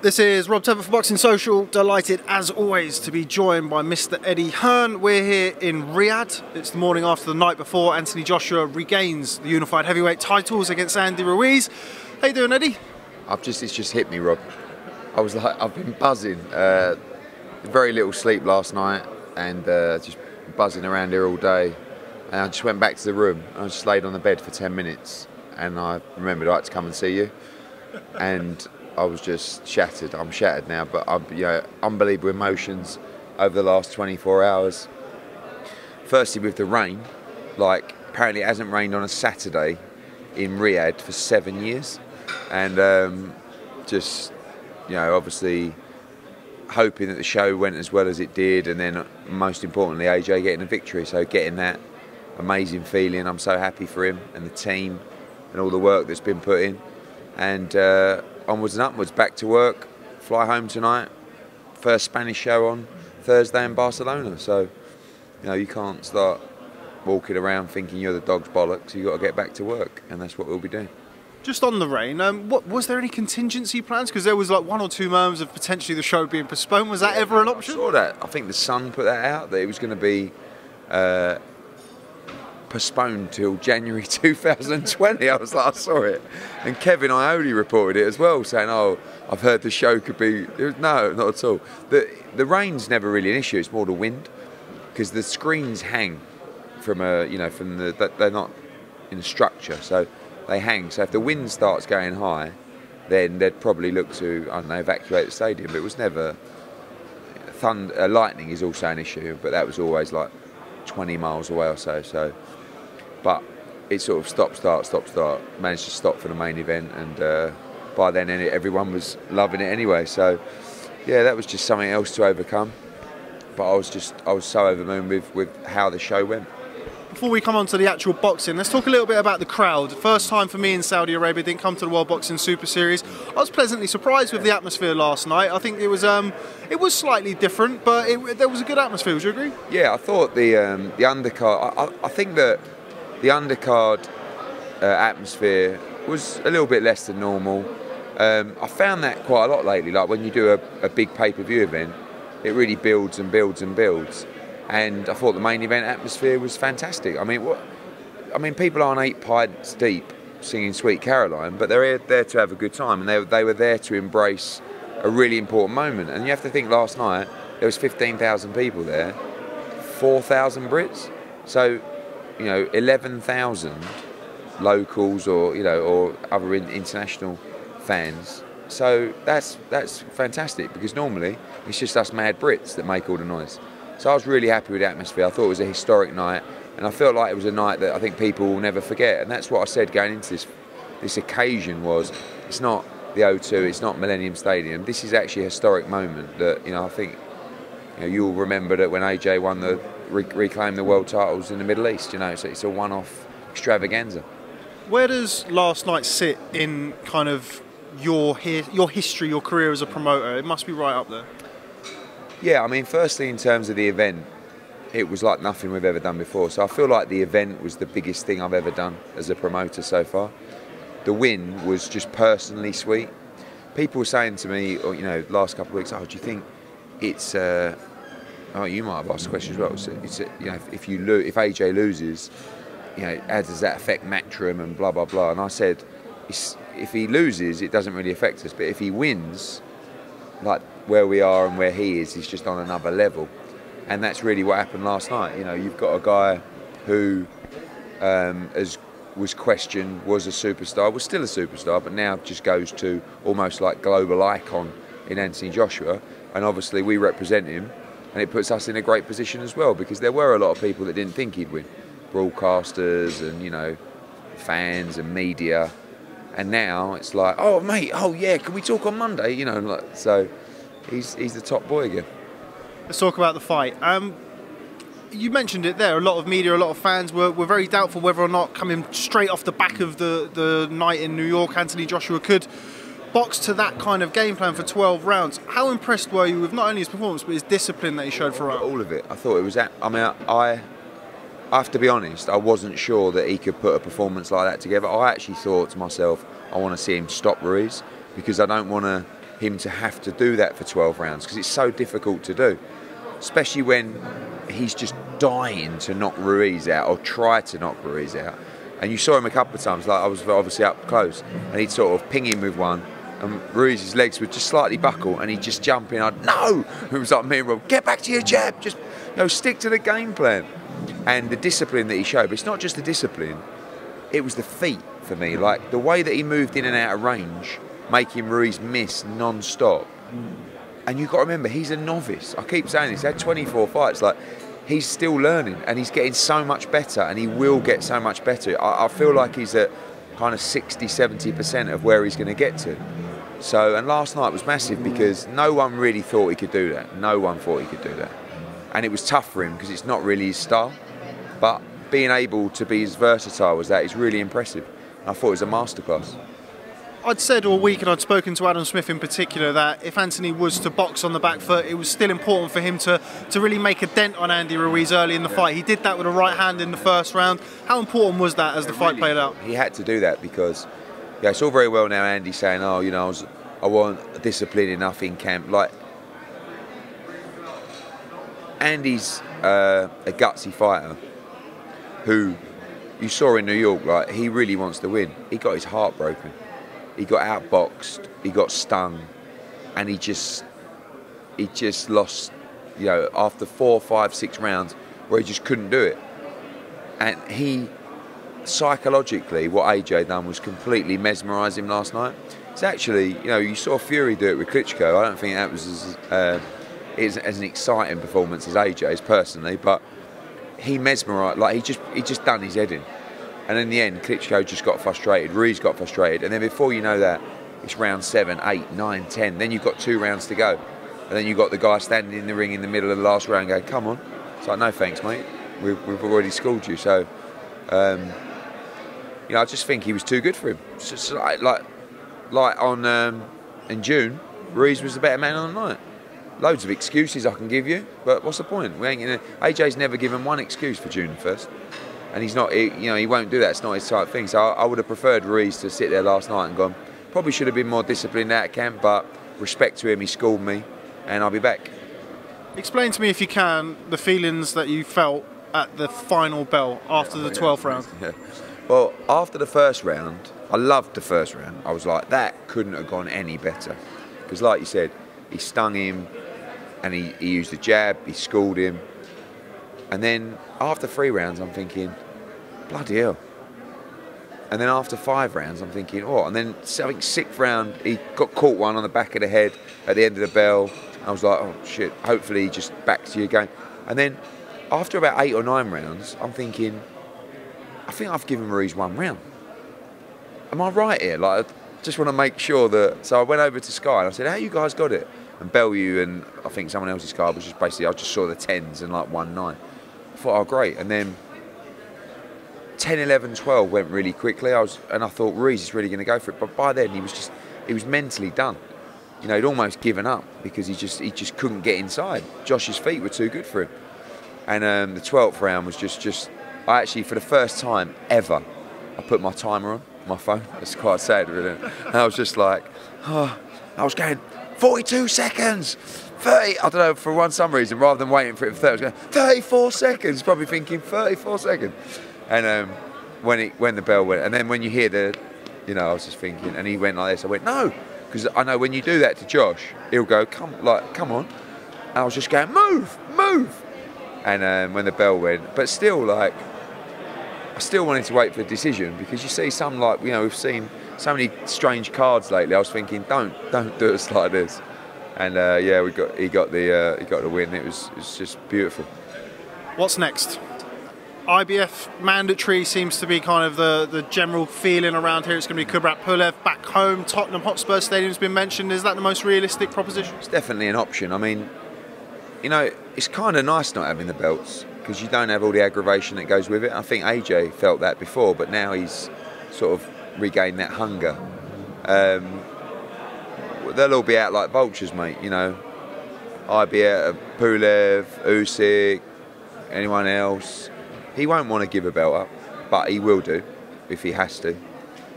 This is Rob Tebbutt for Boxing Social. Delighted, as always, to be joined by Mr. Eddie Hearn. We're here in Riyadh. It's the morning after the night before Anthony Joshua regains the unified heavyweight titles against Andy Ruiz. How you doing, Eddie? I've just it's just hit me, Rob. I was like I've been buzzing. Uh, very little sleep last night, and uh, just buzzing around here all day. And I just went back to the room. I just laid on the bed for ten minutes, and I remembered I had to come and see you. And I was just shattered. I'm shattered now, but I'm, you know, unbelievable emotions over the last 24 hours. Firstly, with the rain, like apparently it hasn't rained on a Saturday in Riyadh for seven years, and um, just you know, obviously hoping that the show went as well as it did, and then most importantly, AJ getting a victory. So getting that amazing feeling, I'm so happy for him and the team and all the work that's been put in, and. Uh, onwards and upwards, back to work, fly home tonight. First Spanish show on Thursday in Barcelona. So, you know, you can't start walking around thinking you're the dog's bollocks. You've got to get back to work, and that's what we'll be doing. Just on the rain, um, what was there any contingency plans? Because there was like one or two murmurs of potentially the show being postponed. Was that yeah, ever an option? I saw that. I think the Sun put that out that it was going to be uh, postponed till January 2020. I was like, I saw it. And Kevin Iole reported it as well, saying, oh, I've heard the show could be. No, not at all. The, the rain's never really an issue, it's more the wind. Because the screens hang from a, you know, from the, they're not in a structure, so they hang. So if the wind starts going high, then they'd probably look to, I don't know, evacuate the stadium. But it was never, thunder, uh, lightning is also an issue, but that was always like 20 miles away or so. So but it sort of stop, start, stop, start. Managed to stop for the main event, and uh, by then everyone was loving it anyway. So yeah, that was just something else to overcome. But I was just I was so over the moon with, with how the show went. Before we come on to the actual boxing, let's talk a little bit about the crowd. First time for me in Saudi Arabia, didn't come to the World Boxing Super Series. I was pleasantly surprised with the atmosphere last night. I think it was um, it was slightly different, but it, there was a good atmosphere. Would you agree? Yeah, I thought the um, the undercard. I, I think that the undercard uh, atmosphere was a little bit less than normal. Um, I found that quite a lot lately. Like when you do a, a big pay-per-view event, it really builds and builds and builds. And I thought the main event atmosphere was fantastic. I mean, what? I mean, people aren't eight pints deep singing "Sweet Caroline," but they're there to have a good time, and they, they were there to embrace a really important moment. And you have to think, last night there was 15,000 people there, 4,000 Brits. So you know, 11,000 locals or, you know, or other international fans. So that's, that's fantastic because normally it's just us mad Brits that make all the noise. So I was really happy with the atmosphere. I thought it was a historic night and I felt like it was a night that I think people will never forget. And that's what I said going into this, this occasion was it's not the O2, it's not Millennium Stadium. This is actually a historic moment that, you know, I think you you'll remember that when AJ won the re- reclaim the world titles in the Middle East. You know, so it's a one-off extravaganza. Where does last night sit in kind of your hi- your history, your career as a promoter? It must be right up there. Yeah, I mean, firstly, in terms of the event, it was like nothing we've ever done before. So I feel like the event was the biggest thing I've ever done as a promoter so far. The win was just personally sweet. People were saying to me, or, you know, last couple of weeks, oh, do you think it's uh, Oh, you might have asked the question as well. So it's, you know, if, if you lo- if AJ loses, you know, how does that affect Matchroom and blah blah blah? And I said, if he loses, it doesn't really affect us. But if he wins, like where we are and where he is, he's just on another level. And that's really what happened last night. You know, you've got a guy who um, as was questioned, was a superstar, was still a superstar, but now just goes to almost like global icon in Anthony Joshua. And obviously, we represent him and it puts us in a great position as well because there were a lot of people that didn't think he'd win, broadcasters and you know fans and media, and now it's like, oh mate, oh yeah, can we talk on Monday? You know, like, so he's he's the top boy again. Let's talk about the fight. Um, you mentioned it there. A lot of media, a lot of fans were, were very doubtful whether or not coming straight off the back of the, the night in New York, Anthony Joshua could box to that kind of game plan for 12 rounds. How impressed were you with not only his performance but his discipline that he showed throughout? All of it. I thought it was. At, I mean, I, I have to be honest. I wasn't sure that he could put a performance like that together. I actually thought to myself, I want to see him stop Ruiz because I don't want to him to have to do that for 12 rounds because it's so difficult to do, especially when he's just dying to knock Ruiz out or try to knock Ruiz out. And you saw him a couple of times, like I was obviously up close, and he'd sort of ping him with one, and Ruiz's legs would just slightly buckle, and he'd just jump in. I'd no, it was like me and Rob, get back to your jab, just you know, stick to the game plan, and the discipline that he showed. But it's not just the discipline; it was the feet for me. Like the way that he moved in and out of range, making Ruiz miss non-stop. And you've got to remember, he's a novice. I keep saying this. He had 24 fights. Like he's still learning and he's getting so much better and he will get so much better. I, I feel like he's at kind of 60, 70% of where he's going to get to. So, and last night was massive because no one really thought he could do that. No one thought he could do that. And it was tough for him because it's not really his style. But being able to be as versatile as that is really impressive. I thought it was a masterclass. I'd said all week, and I'd spoken to Adam Smith in particular, that if Anthony was to box on the back foot, it was still important for him to, to really make a dent on Andy Ruiz early in the fight. He did that with a right hand in the first round. How important was that as the fight played out? He had to do that because, yeah, it's all very well now Andy saying, oh, you know, I, was, I wasn't disciplined enough in camp. Like, Andy's uh, a gutsy fighter who you saw in New York, like, he really wants to win. He got his heart broken he got outboxed, he got stung, and he just he just lost. You know, after four, five, six rounds, where he just couldn't do it, and he psychologically, what AJ done was completely mesmerise him last night. It's actually, you know, you saw Fury do it with Klitschko. I don't think that was as, uh, as, as an exciting performance as AJ's personally, but he mesmerised, like he just he just done his head in. And in the end, Klitschko just got frustrated, Ruiz got frustrated, and then before you know that, it's round seven, eight, nine, ten. Then you've got two rounds to go. And then you've got the guy standing in the ring in the middle of the last round going, come on. It's like, no thanks, mate. We've, we've already schooled you. So, um, you know, I just think he was too good for him. Just like, like, like on um, in June, Ruiz was the better man on the night. Loads of excuses I can give you, but what's the point? We ain't gonna, AJ's never given one excuse for June first and he's not, he, you know, he won't do that. It's not his type of thing. So I, I, would have preferred Ruiz to sit there last night and gone. Probably should have been more disciplined at camp, but respect to him, he schooled me, and I'll be back. Explain to me, if you can, the feelings that you felt at the final bell after the 12th round. Yeah. Well, after the first round, I loved the first round. I was like, that couldn't have gone any better. Because, like you said, he stung him and he, he used the jab, he schooled him. And then after three rounds, I'm thinking, bloody hell. And then after five rounds, I'm thinking, oh, and then I think sixth round, he got caught one on the back of the head at the end of the bell. I was like, oh shit, hopefully he just backs you again. And then after about eight or nine rounds, I'm thinking, I think I've given Ruiz one round. Am I right here? Like, I just want to make sure that. So I went over to Sky and I said, how you guys got it? And Bellew and I think someone else's car was just basically, I just saw the tens and like one nine. I thought, oh, great. And then 10, 11, 12 went really quickly. I was, and I thought Ruiz is really going to go for it. But by then he was just, he was mentally done. You know, he'd almost given up because he just, he just couldn't get inside. Josh's feet were too good for him. And um, the 12th round was just, just, I actually, for the first time ever, I put my timer on my phone. It's quite sad, really. And I was just like, oh, I was going 42 seconds. 30, I don't know, for one some reason, rather than waiting for it for 30, I was going 34 seconds, probably thinking 34 seconds. And um, when it when the bell went, and then when you hear the, you know, I was just thinking, and he went like this. I went no, because I know when you do that to Josh, he'll go come like come on. And I was just going move, move. And um, when the bell went, but still like, I still wanted to wait for the decision because you see some like you know we've seen so many strange cards lately. I was thinking don't don't do us like this. And uh, yeah, we got he got the uh, he got the win. It was it was just beautiful. What's next? IBF mandatory seems to be kind of the, the general feeling around here. It's going to be Kubrat Pulev back home. Tottenham Hotspur Stadium's been mentioned. Is that the most realistic proposition? It's definitely an option. I mean, you know, it's kind of nice not having the belts because you don't have all the aggravation that goes with it. I think AJ felt that before, but now he's sort of regained that hunger. Um, they'll all be out like vultures, mate. You know, IBF, Pulev, Usyk, anyone else he won't want to give a belt up, but he will do if he has to.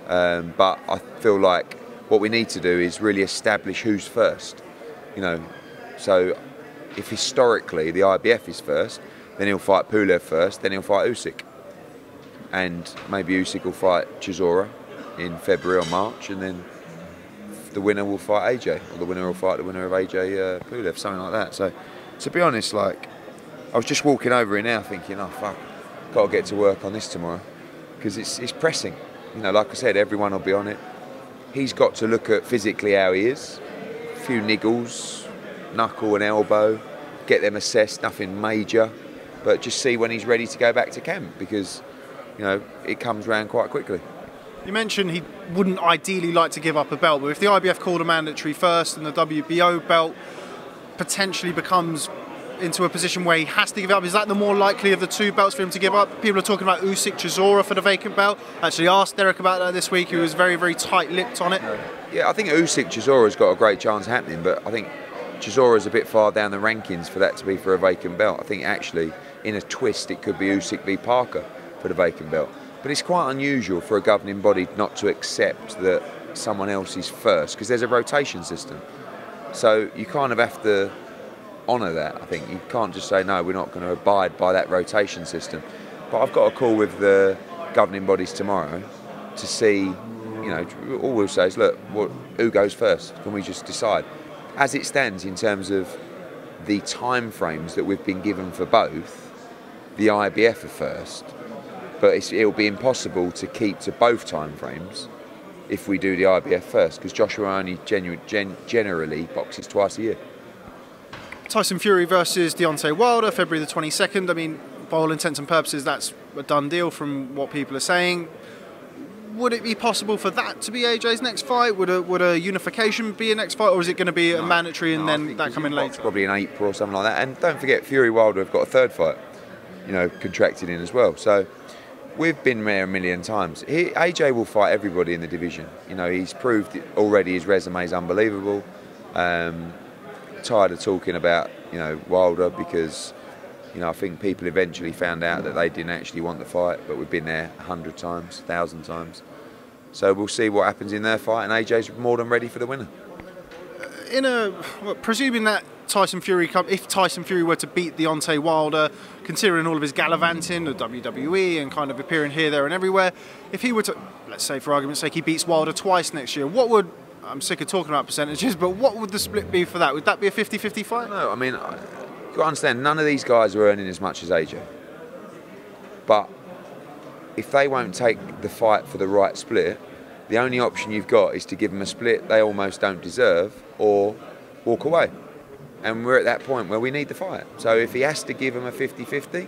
Um, but I feel like what we need to do is really establish who's first. You know, so if historically the IBF is first, then he'll fight Pulev first, then he'll fight Usyk, and maybe Usyk will fight Chisora in February or March, and then the winner will fight AJ, or the winner will fight the winner of AJ uh, Pulev, something like that. So, to be honest, like I was just walking over here now, thinking, oh fuck, got to get to work on this tomorrow because it's it's pressing. You know, like I said, everyone will be on it. He's got to look at physically how he is. A few niggles, knuckle and elbow, get them assessed. Nothing major, but just see when he's ready to go back to camp because you know it comes round quite quickly. You mentioned he wouldn't ideally like to give up a belt, but if the IBF called a mandatory first and the WBO belt potentially becomes into a position where he has to give up? Is that the more likely of the two belts for him to give up? People are talking about Usyk Chisora for the vacant belt. Actually, asked Derek about that this week. He was very, very tight-lipped on it. Yeah, I think Usyk Chisora's got a great chance happening, but I think Chisora's a bit far down the rankings for that to be for a vacant belt. I think actually, in a twist, it could be Usyk v Parker for the vacant belt. But it's quite unusual for a governing body not to accept that someone else is first because there's a rotation system. So you kind of have to honour that. I think you can't just say no, we're not going to abide by that rotation system. But I've got a call with the governing bodies tomorrow to see. You know, all we'll say is, look, what, who goes first? Can we just decide? As it stands, in terms of the time frames that we've been given for both, the IBF are first, but it'll be impossible to keep to both time frames if we do the IBF first, because Joshua only genu- gen- generally boxes twice a year. Tyson Fury versus Deontay Wilder, February the 22nd. I mean, by all intents and purposes, that's a done deal from what people are saying. Would it be possible for that to be AJ's next fight? Would a, would a unification be a next fight, or is it going to be a mandatory and No, then that he's come in boxed later? Probably in April or something like that. And don't forget, Fury Wilder have got a third fight, you know, contracted in as well. So we've been there a million times. He, AJ will fight everybody in the division. You know, he's proved already his resume is unbelievable. Um, tired of talking about, you know, Wilder because, you know, I think people eventually found out that they didn't actually want the fight, but we've been there a hundred times, thousand times. So we'll see what happens in their fight, and AJ's more than ready for the winner. in a well, presuming that Tyson Fury come, if Tyson Fury were to beat Deontay Wilder, considering all of his gallivanting, the WWE, and kind of appearing here, there, and everywhere, if he were to, let's say for argument's sake, he beats Wilder twice next year, what would I'm sick of talking about percentages, but what would the split be for that? Would that be a 50-50 fight? No, I mean, you've got understand, none of these guys are earning as much as AJ. But if they won't take the fight for the right split, the only option you've got is to give them a split they almost don't deserve or walk away. And we're at that point where we need the fight. So if he has to give him a 50 50,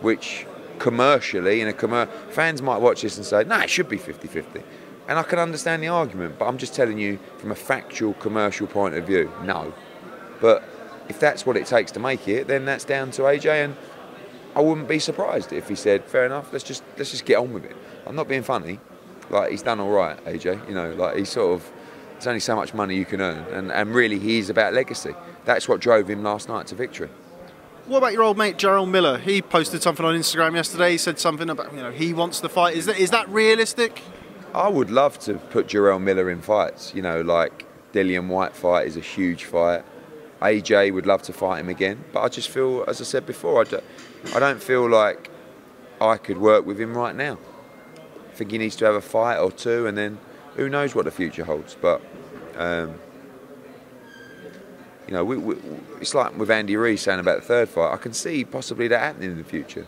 which commercially, in a commer- fans might watch this and say, no, it should be 50 50. And I can understand the argument, but I'm just telling you from a factual commercial point of view, no. But if that's what it takes to make it, then that's down to AJ, and I wouldn't be surprised if he said, "Fair enough, let's just let's just get on with it." I'm not being funny. Like he's done all right, AJ. You know, like he's sort of. There's only so much money you can earn, and, and really he's about legacy. That's what drove him last night to victory. What about your old mate Jarrell Miller? He posted something on Instagram yesterday. He said something about you know he wants the fight. Is that is that realistic? I would love to put Jarrell Miller in fights. You know, like Dillian Whyte fight is a huge fight. AJ would love to fight him again, but I just feel, as I said before, I don't, I don't feel like I could work with him right now. I think he needs to have a fight or two, and then who knows what the future holds. But um, you know, we, we, it's like with Andy Ruiz saying about the third fight. I can see possibly that happening in the future,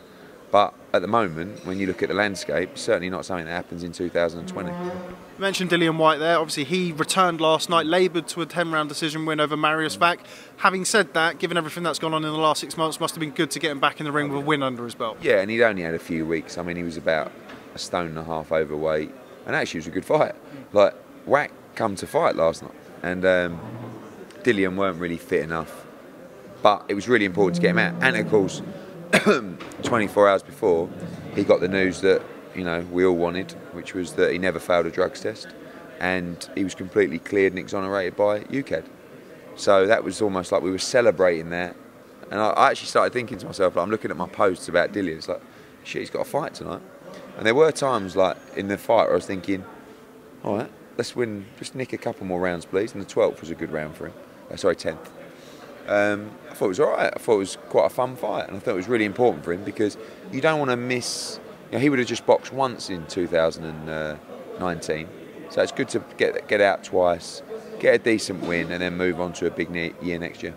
but at the moment, when you look at the landscape, certainly not something that happens in 2020. You mentioned Dillian Whyte there. Obviously, he returned last night, laboured to a 10 round decision win over Mariusz Wach. Having said that, given everything that's gone on in the last six months, must have been good to get him back in the ring with a win under his belt. Yeah, and he'd only had a few weeks. I mean, he was about a stone and a half overweight, and actually, it was a good fight. Like Wach come to fight last night, and um, Dillian weren't really fit enough, but it was really important to get him out. And of course, 24 hours before, he got the news that you know we all wanted, which was that he never failed a drugs test, and he was completely cleared and exonerated by UKAD. So that was almost like we were celebrating that. And I, I actually started thinking to myself, like, I'm looking at my posts about Dillian, it's like, shit, he's got a fight tonight. And there were times like in the fight where I was thinking, all right, let's win, just nick a couple more rounds, please. And the 12th was a good round for him. Uh, sorry, 10th. Um, I thought it was all right. I thought it was quite a fun fight, and I thought it was really important for him because you don't want to miss. You know, he would have just boxed once in 2019, so it's good to get get out twice, get a decent win, and then move on to a big year next year.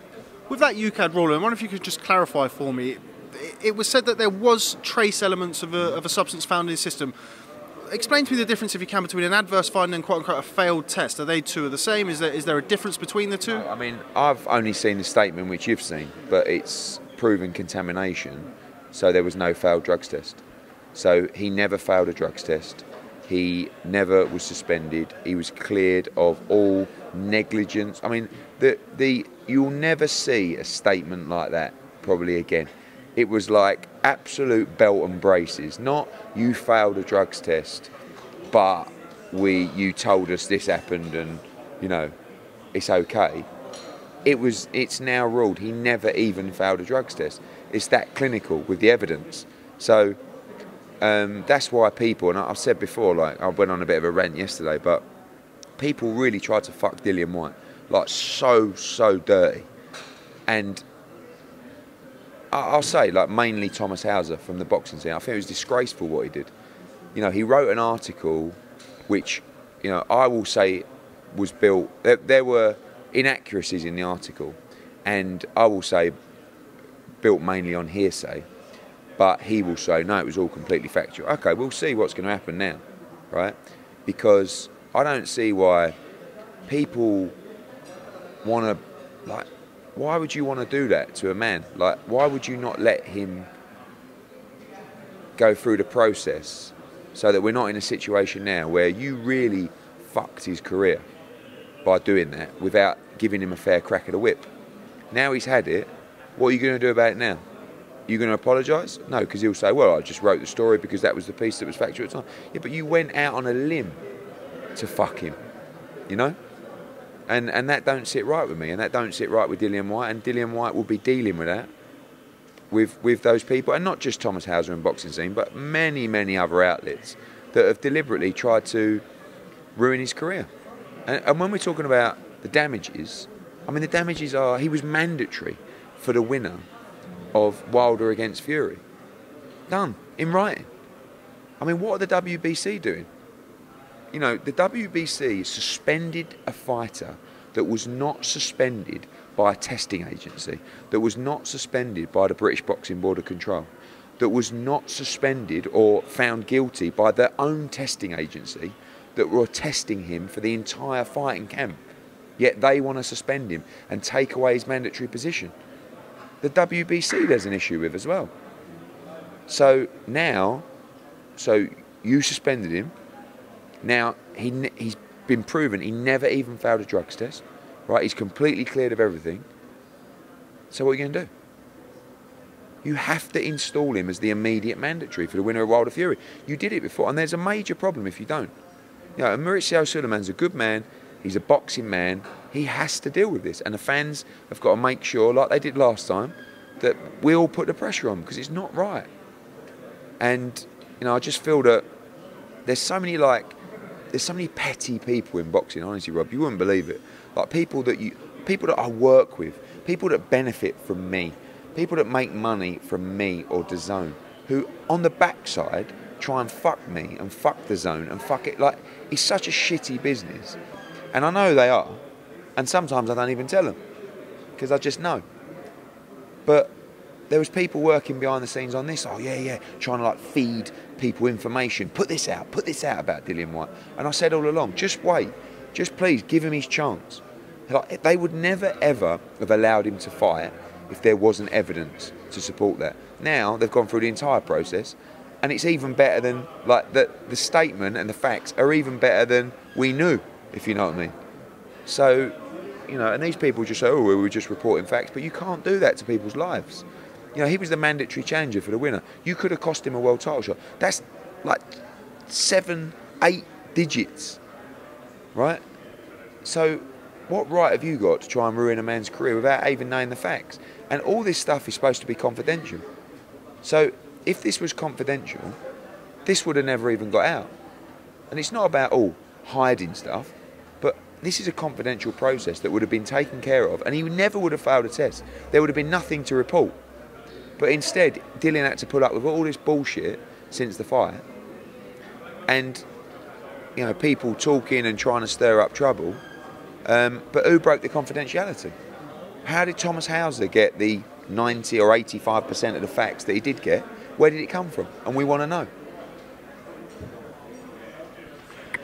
With that UKAD ruling, I wonder if you could just clarify for me. It was said that there was trace elements of a, of a substance found in his system explain to me the difference, if you can, between an adverse finding and quote unquote a failed test. Are they two are the same? Is there is there a difference between the two? I mean, I've only seen the statement which you've seen, but it's proven contamination, so there was no failed drugs test. So he never failed a drugs test. He never was suspended. He was cleared of all negligence. I mean, the the you'll never see a statement like that probably again. It was like absolute belt and braces. Not you failed a drugs test, but we you told us this happened and you know it's okay. It was it's now ruled he never even failed a drugs test. It's that clinical with the evidence. So um, that's why people and I've said before, like I went on a bit of a rant yesterday, but people really tried to fuck Dillian Whyte like so so dirty, and I'll say, like mainly Thomas Hauser from the boxing scene. I think it was disgraceful what he did. You know, he wrote an article, which, you know, I will say was built. There, there were inaccuracies in the article, and I will say built mainly on hearsay. But he will say no, it was all completely factual. Okay, we'll see what's going to happen now, right? Because I don't see why people want to like why would you want to do that to a man? Like, why would you not let him go through the process so that we're not in a situation now where you really fucked his career by doing that without giving him a fair crack at the whip? Now he's had it. What are you going to do about it now? You going to apologise? No, because he'll say, well, I just wrote the story because that was the piece that was factual at the time. Yeah, but you went out on a limb to fuck him, you know? And and that don't sit right with me, and that don't sit right with Dillian Whyte, and Dillian Whyte will be dealing with that with with those people, and not just Thomas Hauser and Boxing Scene, but many many other outlets that have deliberately tried to ruin his career. And, and when we're talking about the damages, I mean the damages are he was mandatory for the winner of Wilder against Fury, done in writing. I mean, what are the WBC doing? You know, the WBC suspended a fighter that was not suspended by a testing agency, that was not suspended by the British Boxing Board of Control, that was not suspended or found guilty by their own testing agency that were testing him for the entire fighting camp. Yet they want to suspend him and take away his mandatory position. The WBC there's an issue with as well. So now, so you suspended him, now, he, he's been proven he never even failed a drugs test, right? He's completely cleared of everything. So what are you going to do? You have to install him as the immediate mandatory for the winner of Wilder Fury. You did it before, and there's a major problem if you don't. You know, Mauricio Sulaiman's a good man. He's a boxing man. He has to deal with this, and the fans have got to make sure, like they did last time, that we all put the pressure on because it's not right. And you know, I just feel that there's so many like there's so many petty people in boxing. Honestly, Rob, you wouldn't believe it. Like people that you, people that I work with, people that benefit from me, people that make money from me or DAZN, who on the backside try and fuck me and fuck DAZN and fuck it. Like it's such a shitty business, and I know they are, and sometimes I don't even tell them because I just know. But there was people working behind the scenes on this. Oh yeah, yeah, trying to like feed people information. Put this out, put this out about Dillian Whyte. And I said all along, just wait, just please give him his chance. Like, they would never ever have allowed him to fight if there wasn't evidence to support that. Now they've gone through the entire process, and it's even better than like the the statement and the facts are even better than we knew, if you know what I mean. So, you know, and these people just say, oh, we were just reporting facts, but you can't do that to people's lives. You know, he was the mandatory challenger for the winner. You could have cost him a world title shot. That's like seven, eight digits, right? So, what right have you got to try and ruin a man's career without even knowing the facts? And all this stuff is supposed to be confidential. So, if this was confidential, this would have never even got out. And it's not about, oh, hiding stuff. But this is a confidential process that would have been taken care of, and he never would have failed a test. There would have been nothing to report. But instead, Dillian had to put up with all this bullshit since the fight, and you know people talking and trying to stir up trouble. Um, but who broke the confidentiality? How did Thomas Hauser get the 90 or 85% of the facts that he did get? Where did it come from? And we want to know.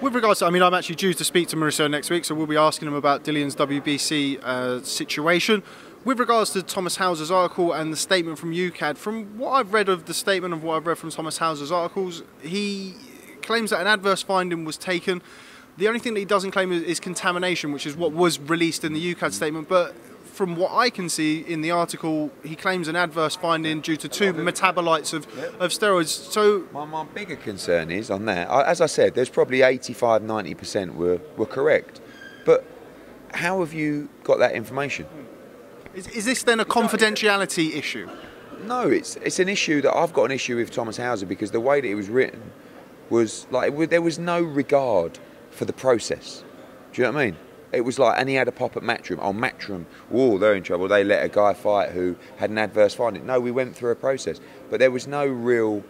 With regards to, I mean, I'm actually due to speak to Mauricio next week, so we'll be asking him about Dillian's WBC uh, situation. With regards to Thomas Hauser's article and the statement from UKAD, from what I've read of the statement of what I've read from Thomas Hauser's articles, he claims that an adverse finding was taken. The only thing that he doesn't claim is, is contamination, which is what was released in the UKAD statement. But from what I can see in the article, he claims an adverse finding due to two metabolites of, of steroids. So My, my bigger concern is on that, I- as I said, there's probably 85, 90% were, were correct. But how have you got that information? Is, is this then a confidentiality issue? No, it's it's an issue that I've got an issue with Thomas Hauser because the way that it was written was like it there was no regard for the process. Do you know what I mean? It was like, and he had a pop at Matchroom. Oh, Matchroom, oh, they're in trouble. They let a guy fight who had an adverse finding. No, we went through a process, but there was no real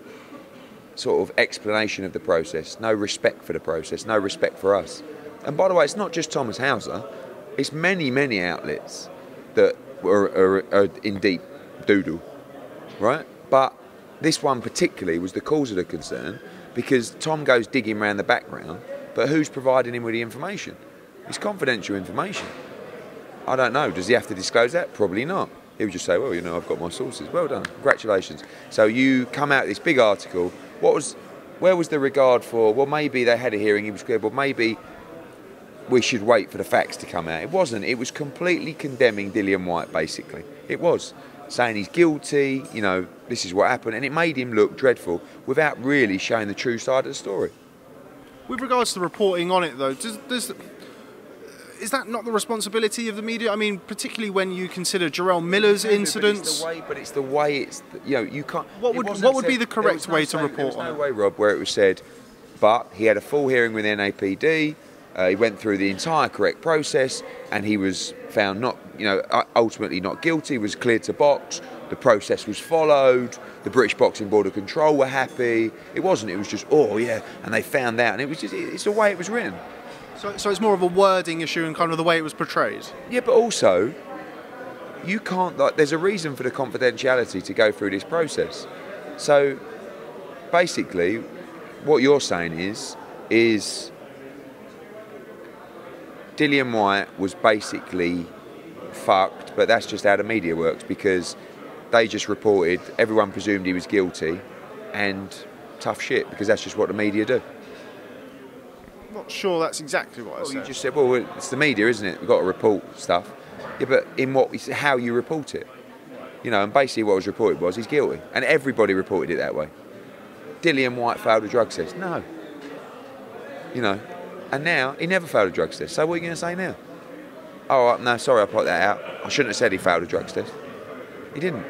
sort of explanation of the process, no respect for the process, no respect for us. And by the way, it's not just Thomas Hauser; it's many, many outlets that were are, are in deep doodle right? But this one particularly was the cause of the concern because Tom goes digging around the background, but who's providing him with the information? It's confidential information. I don't know. Does he have to disclose that? Probably not. He would just say, "Well, you know, I've got my sources. Well done, congratulations." So you come out this big article. What was, where was the regard for? Well, maybe they had a hearing. He was clear, but maybe we should wait for the facts to come out. It wasn't. It was completely condemning Dillian Whyte, basically. It was saying he's guilty. You know, this is what happened, and it made him look dreadful without really showing the true side of the story. With regards to reporting on it, though, does, does is that not the responsibility of the media? I mean, particularly when you consider Jarrell Miller's But it's incidents. the way, but it's the way it's you know you can't. What would- what would be the correct no way to saying- report There was no it? way, Rob, where it was said, but he had a full hearing with NADP. Uh, he went through the entire correct process, and he was found not, you know, ultimately not guilty. Was cleared to box. The process was followed. The British Boxing Board of Control were happy. It wasn't. It was just, oh yeah, and they found out, and it was just, it's the way it was written. So, so it's more of a wording issue and kind of the way it was portrayed. Yeah, but also, you can't. Like, there's a reason for the confidentiality to go through this process. So, basically, what you're saying is, is Dillian Whyte was basically fucked, but that's just how the media works because they just reported. Everyone presumed he was guilty, and tough shit because that's just what the media do. Not sure that's exactly what I Well, said. you just said, well, it's the media, isn't it? We've got to report stuff. Yeah, but in what, how you report it. You know, and basically what was reported was he's guilty. And everybody reported it that way. Dillian Whyte failed a drug test. No. You know, and now he never failed a drug test. So what are you going to say now? Oh, uh, no, sorry, I put that out. I shouldn't have said he failed a drug test. He didn't.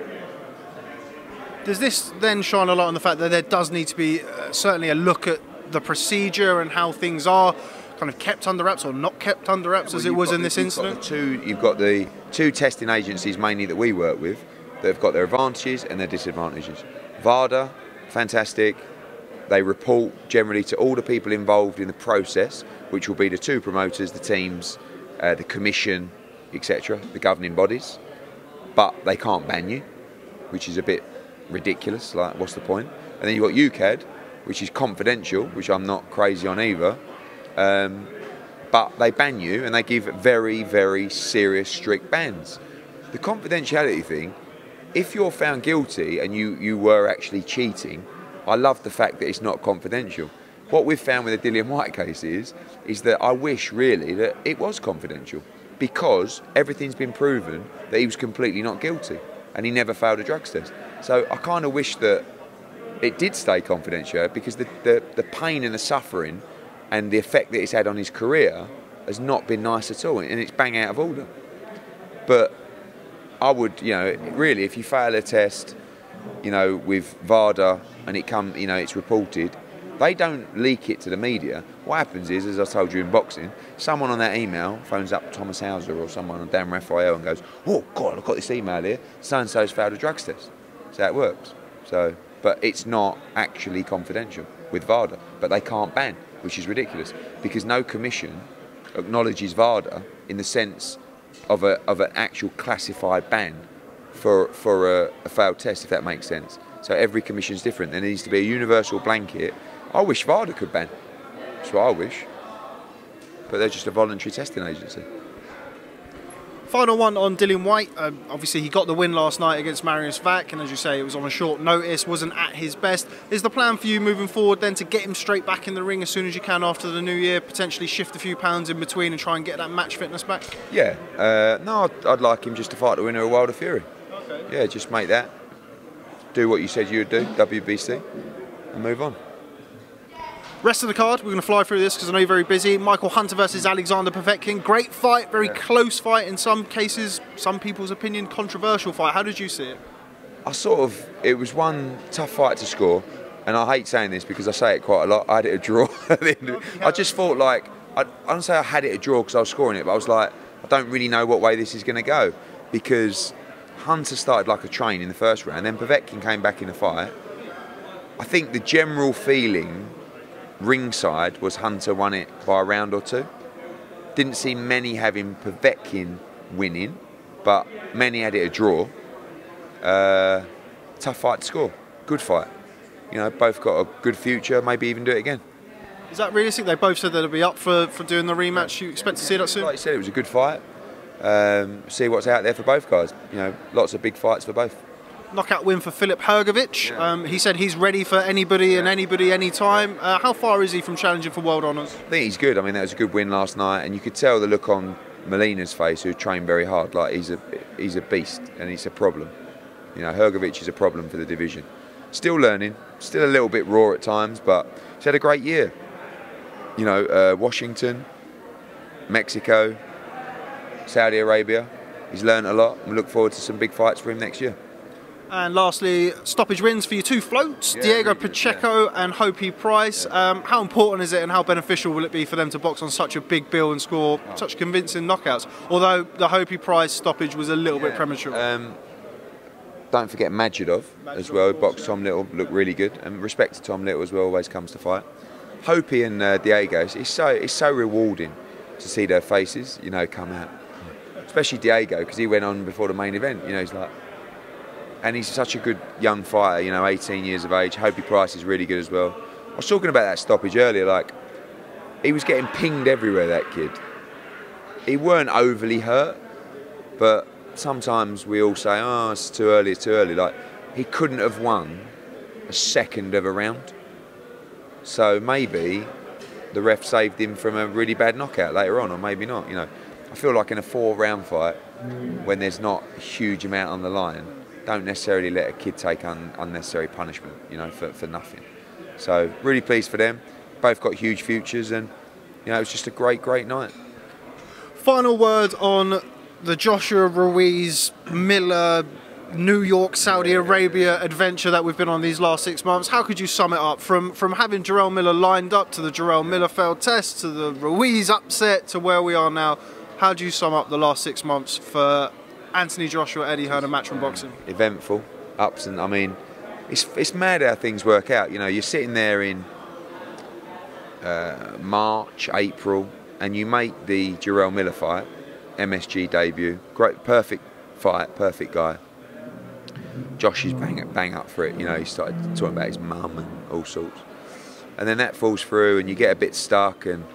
Does this then shine a light on the fact that there does need to be uh, certainly a look at the procedure and how things are kind of kept under wraps or not kept under wraps as Well, it was in the- this incident? two, you've got the two testing agencies mainly that we work with that have got their advantages and their disadvantages. VADA, fantastic. They report generally to all the people involved in the process, which will be the two promoters, the teams, uh, the commission, etc., the governing bodies. But they can't ban you, which is a bit ridiculous. Like, what's the point? And then you've got UKAD, which is confidential, which I'm not crazy on either Um, but they ban you and they give very, very serious, strict bans. The confidentiality thing, if you're found guilty and you, you were actually cheating, I love the fact that it's not confidential. What we've found with the Dillian Whyte case is, is that I wish really that it was confidential because everything's been proven that he was completely not guilty and he never failed a drugs test. So I kind of wish that it did stay confidential because the, the, the pain and the suffering and the effect that it's had on his career has not been nice at all and it's bang out of order. But I would, you know, really, if you fail a test, you know, with VADA and it come, you know, it's reported, They don't leak it to the media. What happens is, as I told you in boxing, someone on that email phones up Thomas Hauser or someone on Dan Rafael and goes, "Oh God, I've got this email here. So and so's failed a drugs test." So that works. So, but it's not actually confidential with VADA. But they can't ban, which is ridiculous because no commission acknowledges VADA in the sense of a of an actual classified ban for for a, a failed test, if that makes sense. So every commission is different. There needs to be a universal blanket. I wish VADA could ban. That's what I wish. But they're just a voluntary testing agency. Final one on Dillian Whyte. Um, obviously, he got the win last night against Mariusz Wach, and as you say, it was on a short notice, wasn't at his best. Is the plan for you moving forward then to get him straight back in the ring as soon as you can after the new year, potentially shift a few pounds in between and try and get that match fitness back? Yeah. Uh, no, I'd, I'd, like him just to fight the winner of Wilder Fury. Okay. Yeah, just make that. Do what you said you would do, WBC, and move on. Rest of the card, we're going to fly through this because I know you're very busy. Michael Hunter versus Alexander Povetkin. Great fight, very yeah. close fight in some cases, some people's opinion, controversial fight. How did you see it? I sort of, it was one tough fight to score, and I hate saying this because I say it quite a lot. I had it a draw. I just thought like, I, I don't say I had it a draw because I was scoring it, but I was like, I don't really know what way this is going to go because Hunter started like a train in the first round, then Povetkin came back in the fight. I think the general feeling ringside was Hunter won it by a round or two. Didn't see many having Povetkin winning, but many had it a draw. Uh, tough fight to score. Good fight. You know, both got a good future, maybe even do it again. Is that realistic? They both said they'll be up for, for doing the rematch. You expect to see that soon? Like you said, it was a good fight. Um, see what's out there for both guys. You know, lots of big fights for both knockout win for Filip Hrgovic. Yeah. Um, he said he's ready for anybody yeah. and anybody anytime. Uh, how far is he from challenging for world honours? I think he's good. I mean, that was a good win last night, and you could tell the look on Molina's face, who trained very hard. Like he's a he's a beast, and he's a problem. You know, Hrgovic is a problem for the division. Still learning, still a little bit raw at times, but he's had a great year. You know, uh, Washington, Mexico, Saudi Arabia. He's learned a lot. We look forward to some big fights for him next year. And lastly, stoppage wins for your two floats, yeah, Diego really Pacheco yeah. and Hopey Price. Yeah. Um, how important is it and how beneficial will it be for them to box on such a big bill and score oh. such convincing knockouts? Although the Hopey Price stoppage was a little bit premature. Um, don't forget Majidov, Majidov as well. Box Tom Little looked really good, and respect to Tom Little as well. Always comes to fight. Hopey and uh, Diego, it's so it's so rewarding to see their faces, you know, come out. Especially Diego because he went on before the main event. You know, he's like and he's such a good young fighter, you know, 18 years of age. Hopey Price is really good as well. I was talking about that stoppage earlier, like, he was getting pinged everywhere, that kid. He weren't overly hurt, but sometimes we all say, oh, it's too early, it's too early. Like, he couldn't have won a second of a round. So maybe the ref saved him from a really bad knockout later on, or maybe not, you know. I feel like in a four round fight, when there's not a huge amount on the line, don't necessarily let a kid take un- unnecessary punishment, you know, for, for nothing. So really pleased for them. Both got huge futures, and you know, it was just a great, great night. Final word on the Joshua Ruiz Miller New York Saudi Arabia adventure that we've been on these last six months. How could you sum it up from from having Jarrell Miller lined up to the Jarrell Miller failed test to the Ruiz upset to where we are now? How do you sum up the last six months for Anthony Joshua, Eddie Hearn, and Matchroom Boxing? Eventful, ups and I mean, it's it's mad how things work out. You know, you're sitting there in uh, March, April, and you make the Jarrell Miller fight, MSG debut. Great, perfect fight, perfect guy. Josh is bang bang up for it. You know, he started talking about his mum and all sorts, and then that falls through, and you get a bit stuck, and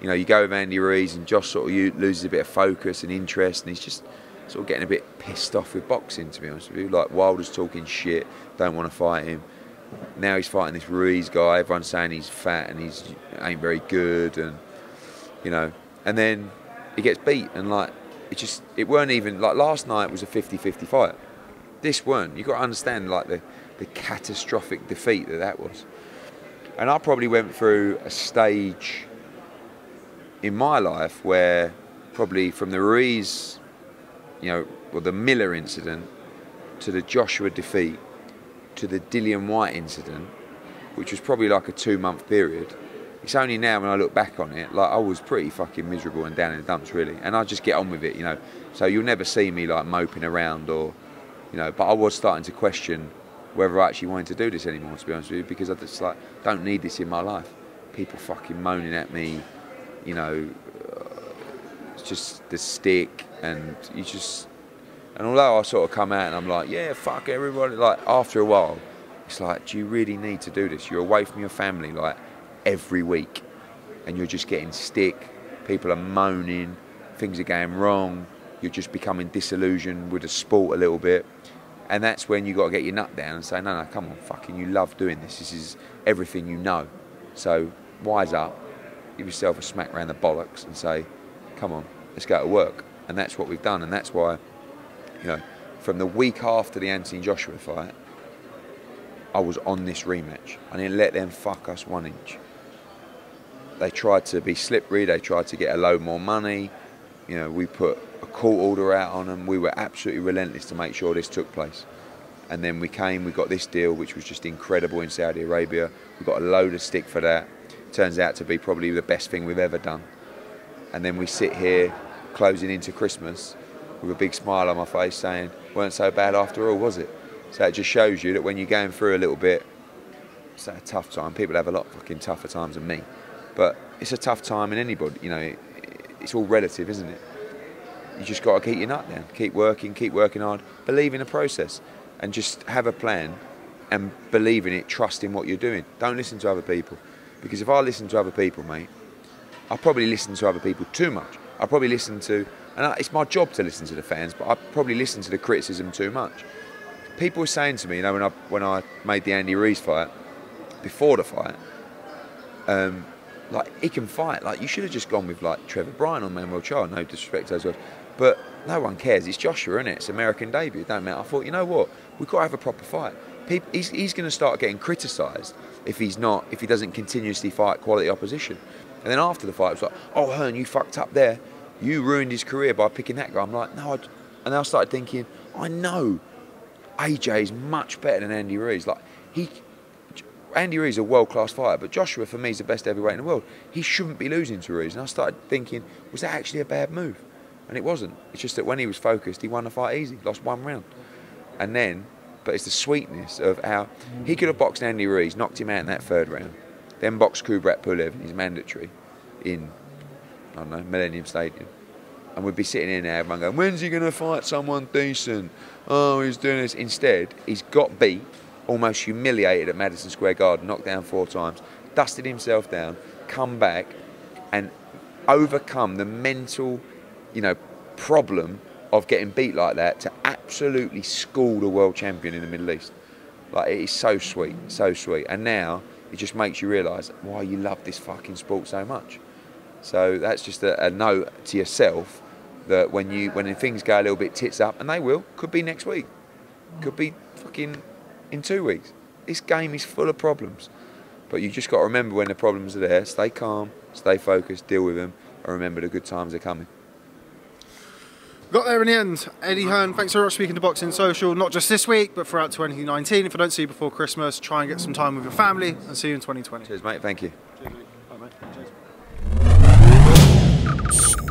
you know, you go with Andy Ruiz, and Josh sort of loses a bit of focus and interest, and he's just sort of getting a bit pissed off with boxing, to be honest with you. Like Wilder's talking shit, don't want to fight him. Now he's fighting this Ruiz guy. Everyone's saying he's fat and he's ain't very good, and you know. And then he gets beat, and like it just it weren't even like last night was a 50-50 fight. This weren't. You got to understand like the the catastrophic defeat that that was. And I probably went through a stage in my life where probably from the Ruiz you know, well, the Miller incident to the Joshua defeat to the Dillian Whyte incident, which was probably like a two month period. It's only now when I look back on it, like I was pretty fucking miserable and down in the dumps, really. And I just get on with it, you know. So you'll never see me like moping around or, you know. But I was starting to question whether I actually wanted to do this anymore, to be honest with you, because I just like don't need this in my life. People fucking moaning at me, you know. It's just the stick, and you just. And although I sort of come out and I'm like, yeah, fuck everybody, like after a while, it's like, do you really need to do this? You're away from your family, like every week, and you're just getting stick. People are moaning, things are going wrong. You're just becoming disillusioned with the sport a little bit, and that's when you got to get your nut down and say, no, no, come on, fucking, you love doing this. This is everything you know. So wise up, give yourself a smack around the bollocks, and say, come on, let's go to work. And that's what we've done, and that's why, you know, from the week after the Anthony Joshua fight, I was on this rematch. I didn't let them fuck us one inch. They tried to be slippery. They tried to get a load more money. You know, we put a court order out on them. We were absolutely relentless to make sure this took place. And then we came, we got this deal, which was just incredible in Saudi Arabia. We got a load of stick for that. Turns out to be probably the best thing we've ever done. And then we sit here closing into Christmas with a big smile on my face saying, weren't so bad after all, was it? So it just shows you that when you're going through a little bit, it's a tough time. People have a lot fucking tougher times than me. But it's a tough time in anybody, you know, it's all relative, isn't it? You just got to keep your nut down, keep working, keep working hard, believe in the process, and just have a plan and believe in it, trust in what you're doing. Don't listen to other people. Because if I listen to other people, mate, I probably listen to other people too much. I probably listen to, and it's my job to listen to the fans, but I probably listen to the criticism too much. People were saying to me, you know, when I when I made the Andy Ruiz fight, before the fight, um, like he can fight. Like you should have just gone with like Trevor Bryan or Manuel Charr. No disrespect to those guys, but no one cares. It's Joshua, isn't it? It's American debut. Don't matter. I thought, you know what? We've got to have a proper fight. People, he's he's going to start getting criticised if he's not if he doesn't continuously fight quality opposition. And then after the fight, it was like, oh Hearn, you fucked up there. You ruined his career by picking that guy. I'm like, no. I'd, and I started thinking, I know AJ is much better than Andy Ruiz. Like he Andy Ruiz is a world class fighter, but Joshua for me is the best heavyweight in the world. He shouldn't be losing to Ruiz. And I started thinking, was that actually a bad move? And it wasn't. It's just that when he was focused, he won the fight easy, lost one round. And then, but it's the sweetness of how he could have boxed Andy Ruiz, knocked him out in that third round, then boxed Kubrat Pulev his mandatory in, I don't know, Millennium Stadium. And we'd be sitting in there, everyone going, when's he going to fight someone decent? Oh, he's doing this. Instead, he's got beat almost humiliated at Madison Square Garden, knocked down four times, dusted himself down, come back and overcome the mental, you know, problem of getting beat like that to absolutely school the world champion in the Middle East. Like it is so sweet, so sweet. And now it just makes you realise why you love this fucking sport so much. So that's just a, a note to yourself that when you when things go a little bit tits up, and they will, could be next week, could be fucking in two weeks. This game is full of problems. But you just got to remember when the problems are there, stay calm, stay focused, deal with them, and remember the good times are coming. Got there in the end. Eddie Hearn, thanks so much for speaking to Boxing Social, not just this week, but throughout 2019. If I don't see you before Christmas, try and get some time with your family, and see you in 2020. Cheers, mate. Thank you. Cheers, mate. Bye, mate. Cheers.